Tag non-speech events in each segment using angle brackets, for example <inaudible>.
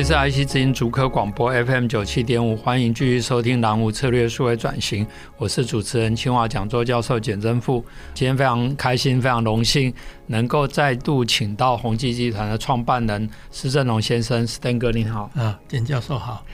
这是 IC 之音竹科广播 FM 九七点五，欢迎继续收听蓝湖策略数位转型。我是主持人清华讲座教授简真富。今天非常开心，非常荣幸能够再度请到宏基集团的创办人施正荣先生。Stan 哥，你好。啊，简教授好。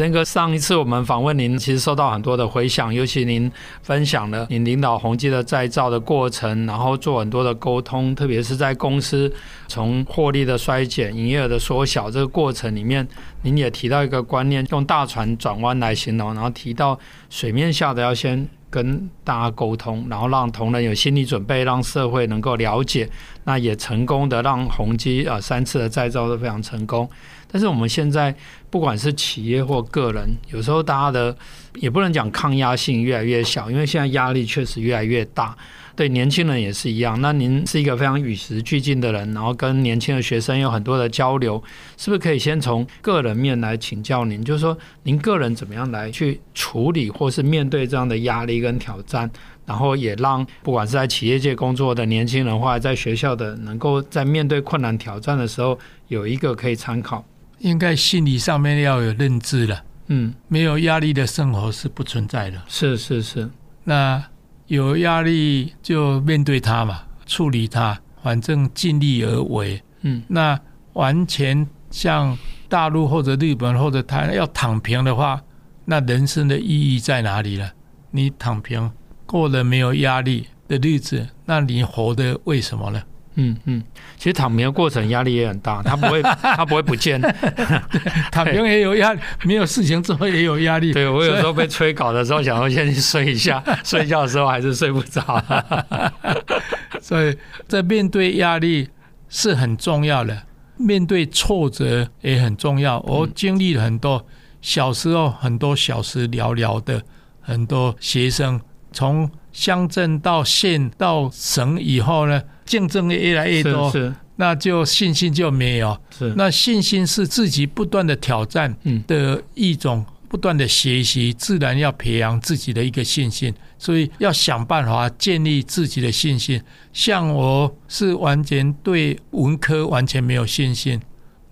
天哥，上一次我们访问您，其实收到很多的回响，尤其您分享了您领导宏基的再造的过程，然后做很多的沟通，特别是在公司从获利的衰减、营业额的缩小这个过程里面，您也提到一个观念，用大船转弯来形容，然后提到水面下的要先跟大家沟通，然后让同仁有心理准备，让社会能够了解，那也成功的让宏基啊三次的再造都非常成功。但是我们现在不管是企业或个人，有时候大家的也不能讲抗压性越来越小，因为现在压力确实越来越大。对年轻人也是一样。那您是一个非常与时俱进的人，然后跟年轻的学生有很多的交流，是不是可以先从个人面来请教您？就是说，您个人怎么样来去处理或是面对这样的压力跟挑战，然后也让不管是在企业界工作的年轻人，或者在学校的，能够在面对困难挑战的时候，有一个可以参考。应该心理上面要有认知了，嗯，没有压力的生活是不存在的。是是是，那有压力就面对它嘛，处理它，反正尽力而为。嗯，那完全像大陆或者日本或者台湾要躺平的话，那人生的意义在哪里呢？你躺平过了没有压力的日子，那你活的为什么呢？嗯嗯，其实躺平的过程压力也很大，他不会 <laughs> 他不会不见，<laughs> 躺平也有压力，没有事情做也有压力。对，我有时候被催稿的时候，想说先去睡一下，<laughs> 睡觉的时候还是睡不着。所以在面对压力是很重要的，面对挫折也很重要。我经历了很多，小时候很多小时寥寥的很多学生，从乡镇到县到省以后呢。竞争也越来越多，是是，那就信心就没有。是，那信心是自己不断的挑战的一种，不断的学习，自然要培养自己的一个信心。所以要想办法建立自己的信心。像我是完全对文科完全没有信心，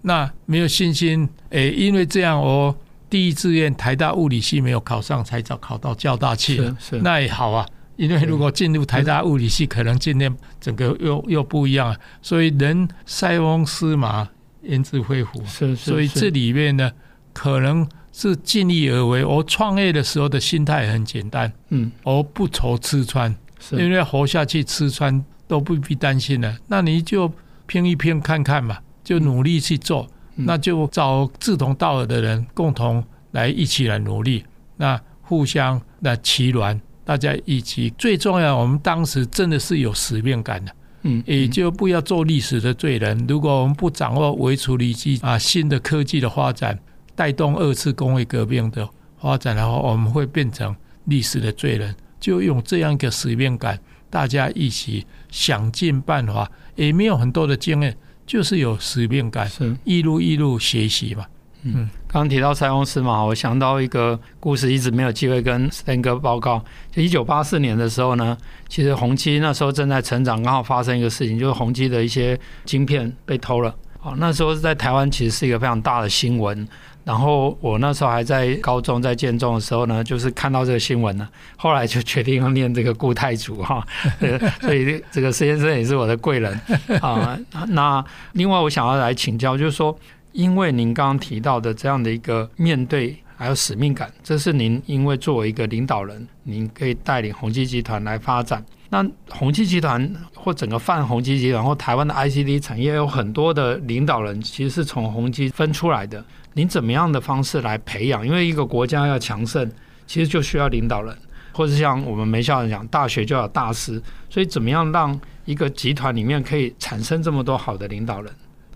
那没有信心，诶，因为这样我第一志愿台大物理系没有考上，才早考到交大去了。是，是，那也好啊。因为如果进入台大物理系，可能今天整个又又不一样。所以人塞翁失马，焉知非福。是，所以这里面呢，可能是尽力而为。我创业的时候的心态很简单，嗯，我不愁吃穿，因为活下去吃穿都不必担心了。那你就拼一拼看看嘛，就努力去做，那就找志同道合的人，共同来一起来努力，那互相来取暖。大家一起，最重要，我们当时真的是有使命感的，嗯，也就不要做历史的罪人。如果我们不掌握微处理器啊，新的科技的发展，带动二次工业革命的发展的话，我们会变成历史的罪人。就用这样一个使命感，大家一起想尽办法，也没有很多的经验，就是有使命感，是一路一路学习嘛。嗯，刚刚提到塞翁失马，我想到一个故事，一直没有机会跟 Stan 哥报告。就一九八四年的时候呢，其实宏基那时候正在成长，刚好发生一个事情，就是宏基的一些晶片被偷了。哦，那时候是在台湾，其实是一个非常大的新闻。然后我那时候还在高中，在建中的时候呢，就是看到这个新闻呢，后来就决定要念这个顾太祖哈。<laughs> 所以这个施先生也是我的贵人啊。那另外我想要来请教，就是说。因为您刚刚提到的这样的一个面对还有使命感，这是您因为作为一个领导人，您可以带领宏基集团来发展。那宏基集团或整个泛宏基集团或台湾的 ICD 产业有很多的领导人，其实是从宏基分出来的。您怎么样的方式来培养？因为一个国家要强盛，其实就需要领导人，或者像我们梅校长讲，大学就要大师。所以怎么样让一个集团里面可以产生这么多好的领导人？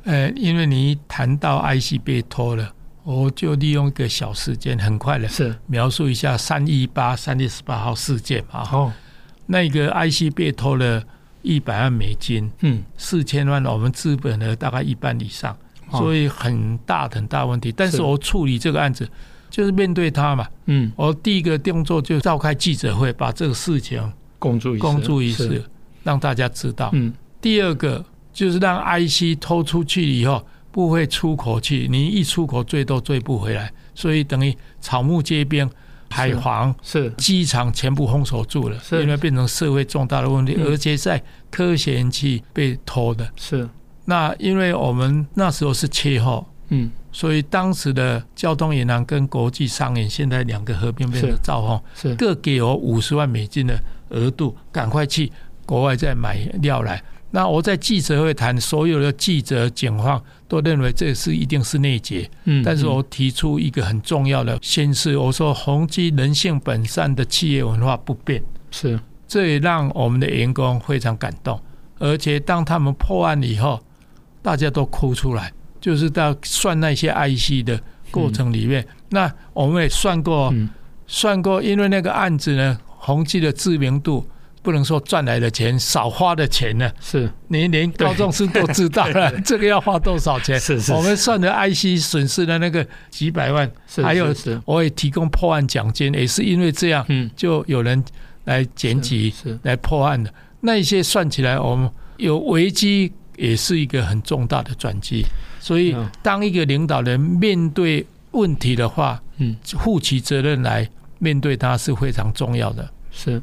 呃，因为你谈到 IC 被偷了，我就利用一个小时间，很快的是描述一下三一八三月十八号事件啊。哦，那个 IC 被偷了一百万美金，嗯，四千万，我们资本的大概一半以上，所以很大很大问题。但是我处理这个案子，就是面对他嘛，嗯，我第一个动作就召开记者会，把这个事情公诸于公诸于世，让大家知道。嗯，第二个就是让 IC 偷出去以后不会出口去，你一出口最多追不回来，所以等于草木皆兵，海防是机场全部封锁住了，因为变成社会重大的问题，而且在科学园区被偷的。是，那因为我们那时候是切后，嗯。所以当时的交通银行跟国际商银现在两个合并变成兆丰，是各给我五十万美金的额度，赶快去国外再买料来。那我在记者会谈，所有的记者、警方都认为这是一定是内劫。嗯，但是我提出一个很重要的先示，我说宏基人性本善的企业文化不变，是这也让我们的员工非常感动，而且当他们破案以后，大家都哭出来。就是在算那些 IC 的过程里面，嗯、那我们也算过，嗯、算过，因为那个案子呢，宏基的知名度不能说赚来的钱少花的钱呢，是。你连高中生都知道了，<laughs> 这个要花多少钱？是是，是，我们算的 IC 损失的那个几百万，是是是。还有我也提供破案奖金，也是因为这样，嗯，就有人来检举，是来破案的。那一些算起来，我们有危机，也是一个很重大的转机。所以，当一个领导人面对问题的话，嗯，负起责任来面对他是非常重要的。是，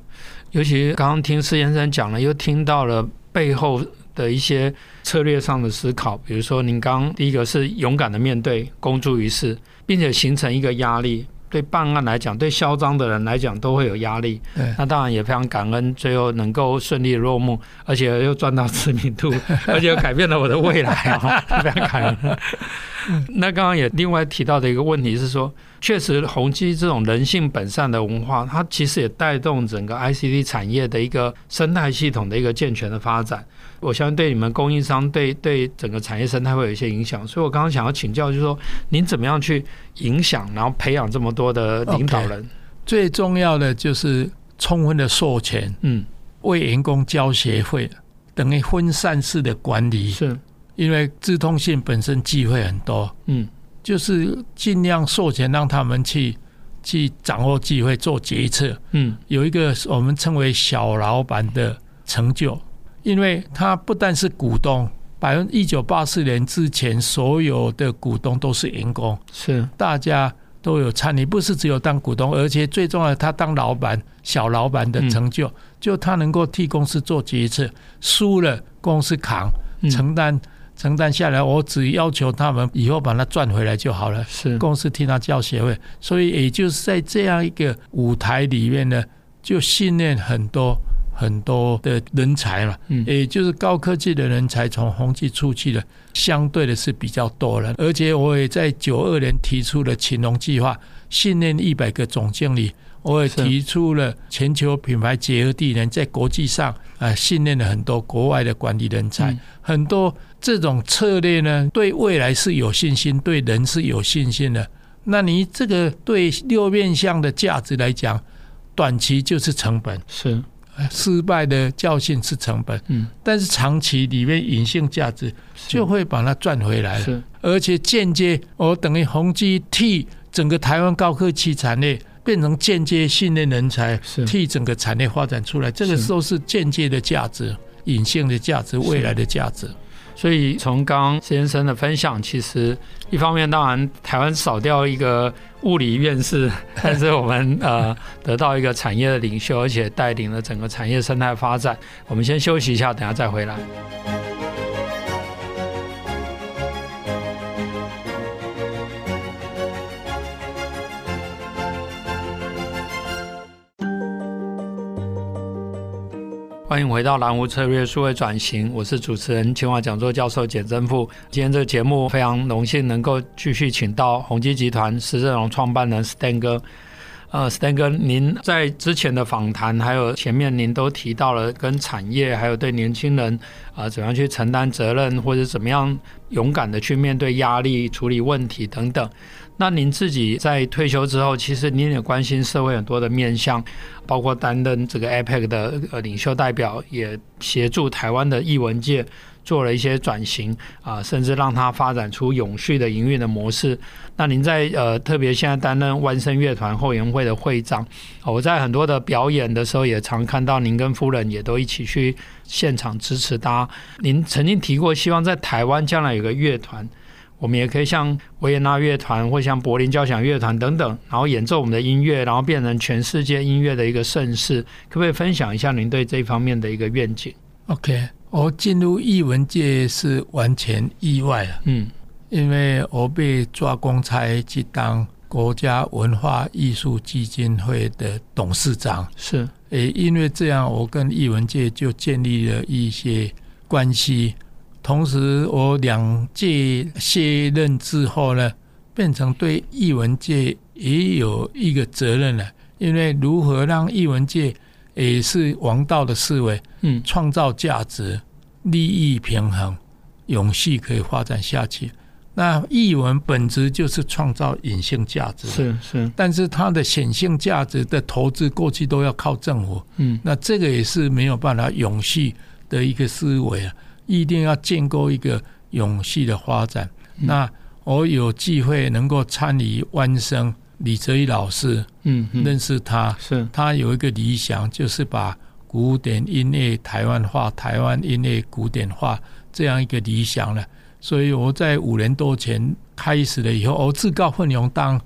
尤其刚刚听施先生讲了，又听到了背后的一些策略上的思考。比如说，您刚刚第一个是勇敢的面对，公诸于世，并且形成一个压力。对办案来讲，对嚣张的人来讲都会有压力。对那当然也非常感恩，最后能够顺利落幕，而且又赚到知名度，<laughs> 而且又改变了我的未来啊，<laughs> 非常感恩。那刚刚也另外提到的一个问题是说，确实宏基这种人性本善的文化，它其实也带动整个 ICT 产业的一个生态系统的一个健全的发展。我相信对你们供应商，对对整个产业生态会有一些影响。所以我刚刚想要请教，就是说您怎么样去影响，然后培养这么多的领导人？Okay, 最重要的就是充分的授权，嗯，为员工交学费，等于分散式的管理是。因为资通性本身机会很多，嗯，就是尽量授权让他们去去掌握机会做决策，嗯，有一个我们称为小老板的成就，因为他不但是股东，百分一九八四年之前所有的股东都是员工，是。大家都有参与，不是只有当股东，而且最重要的，他当老板小老板的成就，嗯、就他能够替公司做决策，输了公司扛承担。承担下来，我只要求他们以后把它赚回来就好了。是公司替他交学费，所以也就是在这样一个舞台里面呢，就训练很多很多的人才嘛。嗯，也就是高科技的人才从宏基出去的，相对的是比较多了。而且我也在九二年提出了勤农计划，训练一百个总经理。我也提出了全球品牌结合地人，在国际上啊训练了很多国外的管理人才，很多这种策略呢，对未来是有信心，对人是有信心的。那你这个对六面向的价值来讲，短期就是成本，是。失败的教训是成本，嗯，但是长期里面隐性价值就会把它赚回来了，而且间接我等于宏基替整个台湾高科技产业。变成间接训练人才，替整个产业发展出来，这个时候是间接的价值、隐性的价值、未来的价值。所以从刚刚先生的分享，其实一方面当然台湾少掉一个物理院士，<laughs> 但是我们呃得到一个产业的领袖，而且带领了整个产业生态发展。我们先休息一下，等下再回来。欢迎回到蓝湖策略数位转型，我是主持人清华讲座教授简正富。今天这个节目非常荣幸能够继续请到宏基集团施正荣创办人 Stan 哥。呃，Stan 哥，您在之前的访谈，还有前面您都提到了跟产业，还有对年轻人啊、怎样去承担责任，或者怎么样勇敢的去面对压力、处理问题等等。那您自己在退休之后，其实您也关心社会很多的面向，包括担任这个 APEC 的呃领袖代表，也协助台湾的艺文界。做了一些转型啊、甚至让它发展出永续的营运的模式。那您在呃，特别现在担任万盛乐团后援会的会长，我在很多的表演的时候，也常看到您跟夫人也都一起去现场支持他。您曾经提过，希望在台湾将来有个乐团，我们也可以像维也纳乐团或像柏林交响乐团等等，然后演奏我们的音乐，然后变成全世界音乐的一个盛世。可不可以分享一下您对这方面的一个愿景？OK。我进入艺文界是完全意外了，嗯，因为我被抓公差去当国家文化艺术基金会的董事长，是，也，因为这样，我跟艺文界就建立了一些关系，同时我两届卸任之后呢，变成对艺文界也有一个责任了，因为如何让艺文界。也是王道的思维，嗯，创造价值、利益平衡、永续可以发展下去。那艺文本质就是创造隐性价值，是是，但是它的显性价值的投资过去都要靠政府，嗯，那这个也是没有办法永续的一个思维啊，一定要建构一个永续的发展。嗯、那我有机会能够参与万生。李泽一老师，嗯，认识他，是他有一个理想，就是把古典音乐台湾化，台湾音乐古典化这样一个理想了。所以我在五年多前开始了以后，我自告奋勇当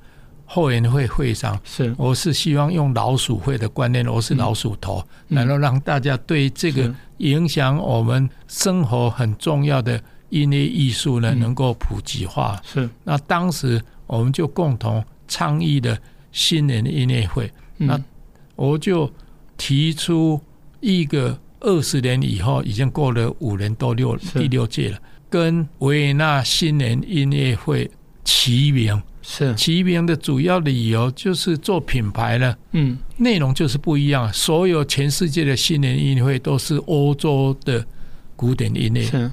后援会会上，是我是希望用老鼠会的观念，我是老鼠头，然后让大家对这个影响我们生活很重要的音乐艺术呢，能够普及化。是那当时我们就共同。倡议的新年音乐会，那我就提出一个二十年以后，已经过了五年多六第六届了，跟维也纳新年音乐会齐名。是齐名的主要理由就是做品牌了，嗯，内容就是不一样。所有全世界的新年音乐会都是欧洲的古典音乐，是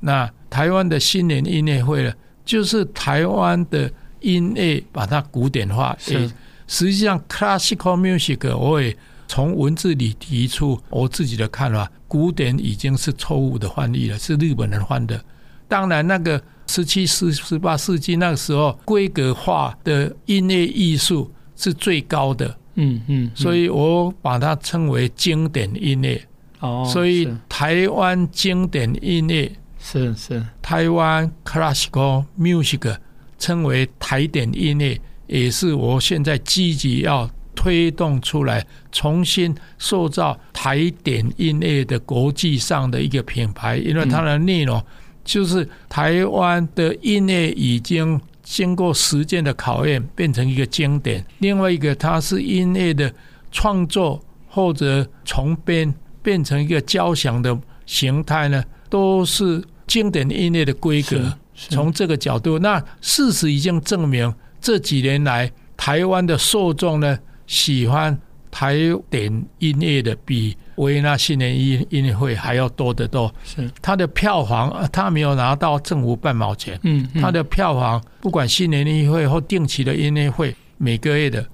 那台湾的新年音乐会呢，就是台湾的。音乐把它古典化，是实际上 classical music 我也从文字里提出我自己的看法，古典已经是错误的翻译了，是日本人翻的。当然，那个十七世、十八世纪那个时候，规格化的音乐艺术是最高的。嗯嗯，所以我把它称为经典音乐。哦，所以台湾经典音乐是是台湾 classical music。称为台典音乐，也是我现在积极要推动出来，重新塑造台典音乐的国际上的一个品牌。因为它的内容就是台湾的音乐已经经过时间的考验，变成一个经典。另外一个，它是音乐的创作或者重编，变成一个交响的形态呢，都是经典音乐的规格。从这个角度，那事实已经证明，这几年来台湾的受众呢，喜欢台典音乐的比维也纳新年音音乐会还要多得多。是它的票房，它没有拿到政府半毛钱。嗯，它的票房不管新年音乐会或定期的音乐会，每个月的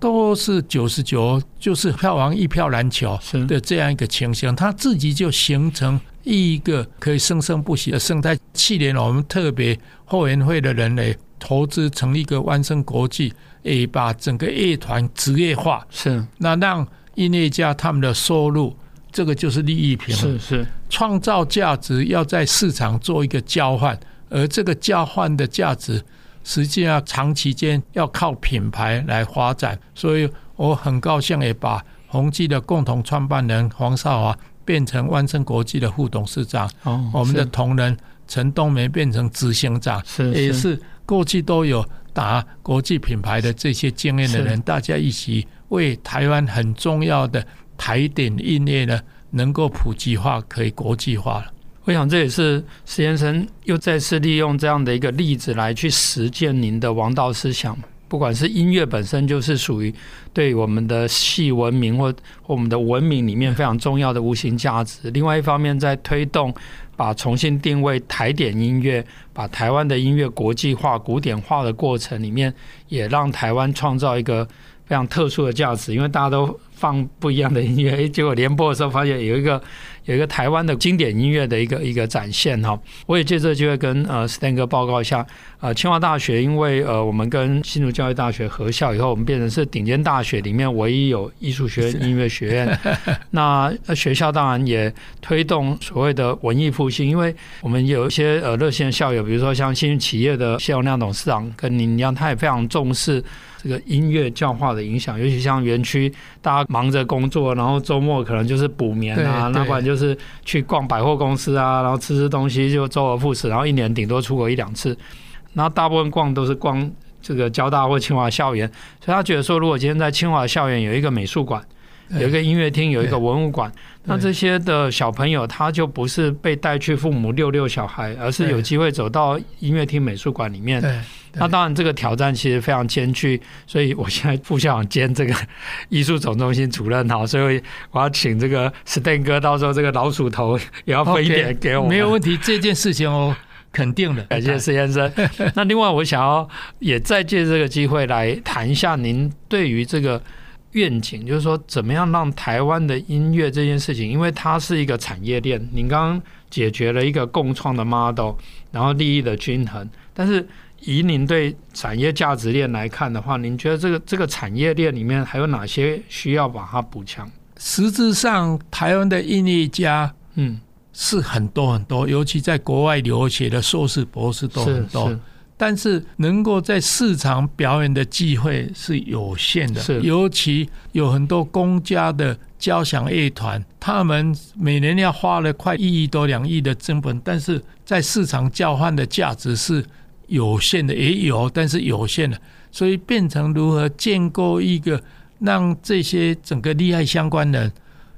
都是九十九，就是票房一票难求的这样一个情形，它自己就形成。一个可以生生不息的生态。去年我们特别后援会的人类投资成立一个万盛国际，诶，把整个乐团职业化，是。那让音乐家他们的收入，这个就是利益平衡，是是。创造价值要在市场做一个交换，而这个交换的价值，实际上长期间要靠品牌来发展。所以我很高兴也把宏基的共同创办人黄少华。变成万盛国际的副董事长，哦、我们的同仁陈冬梅变成执行长，是是。也是过去都有打国际品牌的这些经验的人，大家一起为台湾很重要的台顶音乐呢，能够普及化，可以国际化了。我想这也是石先生又再次利用这样的一个例子来去实践您的王道思想。不管是音乐本身就是属于对我们的系文明或或我们的文明里面非常重要的无形价值。另外一方面，在推动把重新定位台点音乐，把台湾的音乐国际化、古典化的过程里面，也让台湾创造一个非常特殊的价值，因为大家都放不一样的音乐，<laughs> 结果联播的时候发现有一个。有一个台湾的经典音乐的一个一个展现哈，我也借这个机会跟呃 Stan 哥报告一下，呃清华大学因为呃我们跟新竹教育大学合校以后，我们变成是顶尖大学里面唯一有艺术学院音乐学院，<laughs> 那学校当然也推动所谓的文艺复兴，因为我们有一些呃热心的校友，比如说像新企业的谢永亮董事长跟您一样，他也非常重视。这个音乐教化的影响，尤其像园区，大家忙着工作，然后周末可能就是补眠啊，那不然就是去逛百货公司啊，然后吃吃东西，就周而复始，然后一年顶多出国一两次，然后大部分逛都是逛这个交大或清华校园，所以他觉得说，如果今天在清华校园有一个美术馆。有一个音乐厅，有一个文物馆，那这些的小朋友他就不是被带去父母遛遛小孩，而是有机会走到音乐厅、美术馆里面。那当然这个挑战其实非常艰巨，所以我现在副校长兼这个 <laughs> 艺术总中心主任哈，所以我要请这个 Stan 哥，到时候这个老鼠头也要分一点给我。没有问题，这件事情哦，肯定的。感谢施先生。<laughs> 那另外我想要也再借这个机会来谈一下您对于这个。愿景就是说，怎么样让台湾的音乐这件事情，因为它是一个产业链。您刚刚解决了一个共创的 model，然后利益的均衡。但是以您对产业价值链来看的话，您觉得这个这个产业链里面还有哪些需要把它补强？实质上，台湾的音乐家，嗯，是很多很多，尤其在国外留学的硕士、博士都很多。但是能够在市场表演的机会是有限的，是。尤其有很多公家的交响乐团，他们每年要花了快一亿多两亿的成本，但是在市场交换的价值是有限的，也有，但是有限的，所以变成如何建构一个让这些整个利害相关的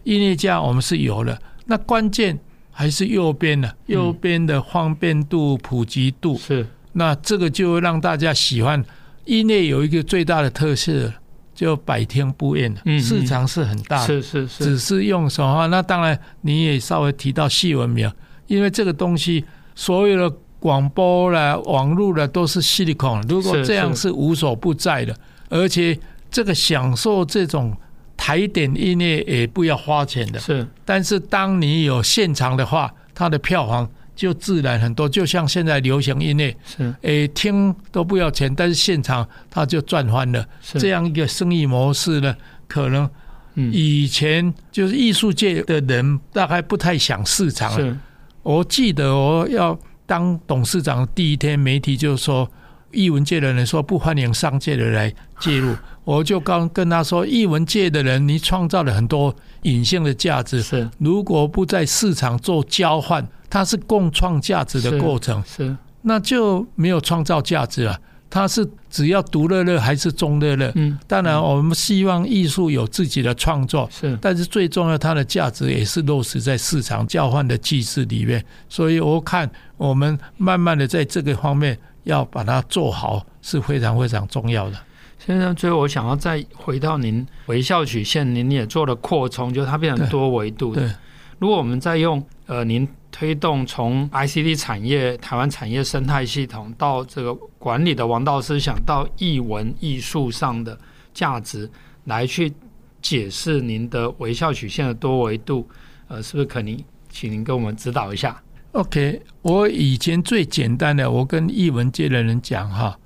音乐家，我们是有了，那关键还是右边的，右边的方便度、普及度。是。那这个就让大家喜欢音乐，有一个最大的特色，就百听不厌，市场是很大的，是是是。只是用什么？那当然你也稍微提到细文明，因为这个东西所有的广播啦、网络啦都是矽利康，如果这样是无所不在的，而且这个享受这种台点音乐也不要花钱的，是。但是当你有现场的话，它的票房。就自然很多，就像现在流行音乐，是诶、欸、听都不要钱，但是现场他就赚翻了。这样一个生意模式呢，可能以前就是艺术界的人大概不太想市场了。我记得我要当董事长第一天，媒体就说艺文界的人说不欢迎商界的人来介入，<laughs> 我就刚跟他说，艺文界的人你创造了很多隐性的价值，是如果不在市场做交换。它是共创价值的过程，是，是那就没有创造价值了。它是只要独乐乐还是中乐乐？嗯，当然我们希望艺术有自己的创作，是，但是最重要，它的价值也是落实在市场交换的机制里面。所以我看我们慢慢的在这个方面要把它做好是非常非常重要的。先生，最后我想要再回到您微笑曲线，您也做了扩充，就是它变成多维度的。如果我们再用呃您。推动从 ICT 产业、台湾产业生态系统到这个管理的王道思想，到艺文艺术上的价值，来去解释您的微笑曲线的多维度，呃，是不是可能请您跟我们指导一下？OK，我以前最简单的，我跟艺文界的人讲哈，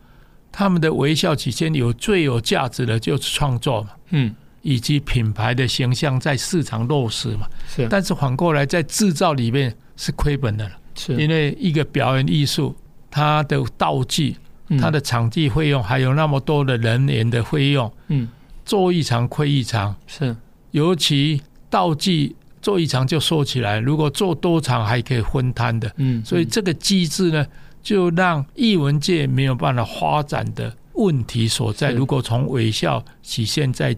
他们的微笑曲线有最有价值的就是创作嘛，嗯，以及品牌的形象在市场落实嘛，是，但是反过来在制造里面。是亏本的了，是。因为一个表演艺术，它的道具、它的场地费用，还有那么多的人员的费用，嗯，做一场亏一场，是。尤其道具做一场就收起来，如果做多场还可以分摊的，嗯，所以这个机制呢，就让艺文界没有办法发展的问题所在。如果从微笑起现在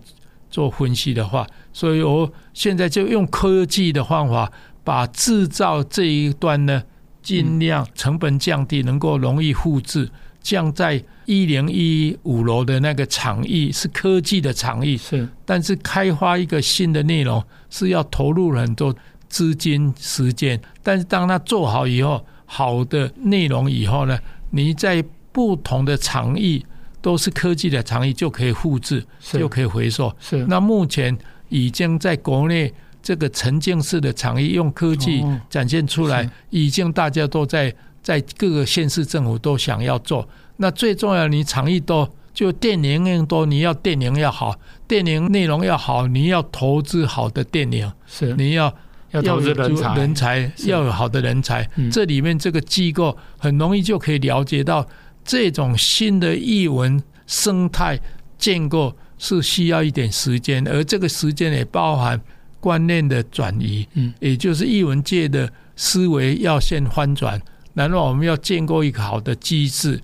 做分析的话，所以我现在就用科技的方法。把制造这一端呢，尽量成本降低，能够容易复制，降在一零一五楼的那个场域是科技的场域，是，但是开发一个新的内容是要投入很多资金时间，但是当它做好以后，好的内容以后呢，你在不同的场域都是科技的场域就可以复制，就可以回收。是，那目前已经在国内这个沉浸式的场域用科技展现出来，已经大家都在。在各个县市政府都想要做，那最重要，你场域多，就电影院多，你要电影要好，电影内容要好，你要投资好的电影，是。你要要投资人才，人才要有好的人才，这里面这个机构很容易就可以了解到，这种新的艺文生态建构是需要一点时间，而这个时间也包含观念的转移，嗯，也就是译文界的思维要先翻转。然后我们要建构一个好的机制，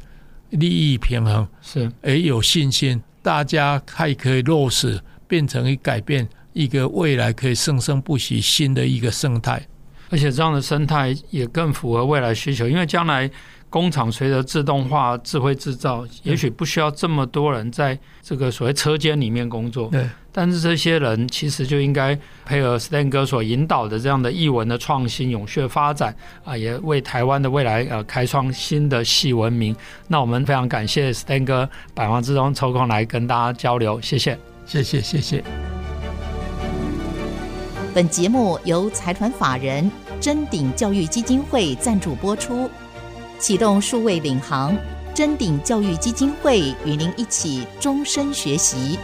利益平衡是，而有信心，大家还可以落实，变成一改变一个未来可以生生不息新的一个生态，而且这样的生态也更符合未来需求，因为将来。工厂随着自动化、智慧制造，也许不需要这么多人在这个所谓车间里面工作。对，但是这些人其实就应该配合 Stan 哥所引导的这样的艺文的创新、永续发展啊，也为台湾的未来呃开创新的戏文明。那我们非常感谢 Stan 哥百忙之中抽空来跟大家交流，谢谢，谢谢，谢谢。本节目由财团法人臻鼎教育基金会赞助播出。启动数位领航，臻鼎教育基金会与您一起终身学习。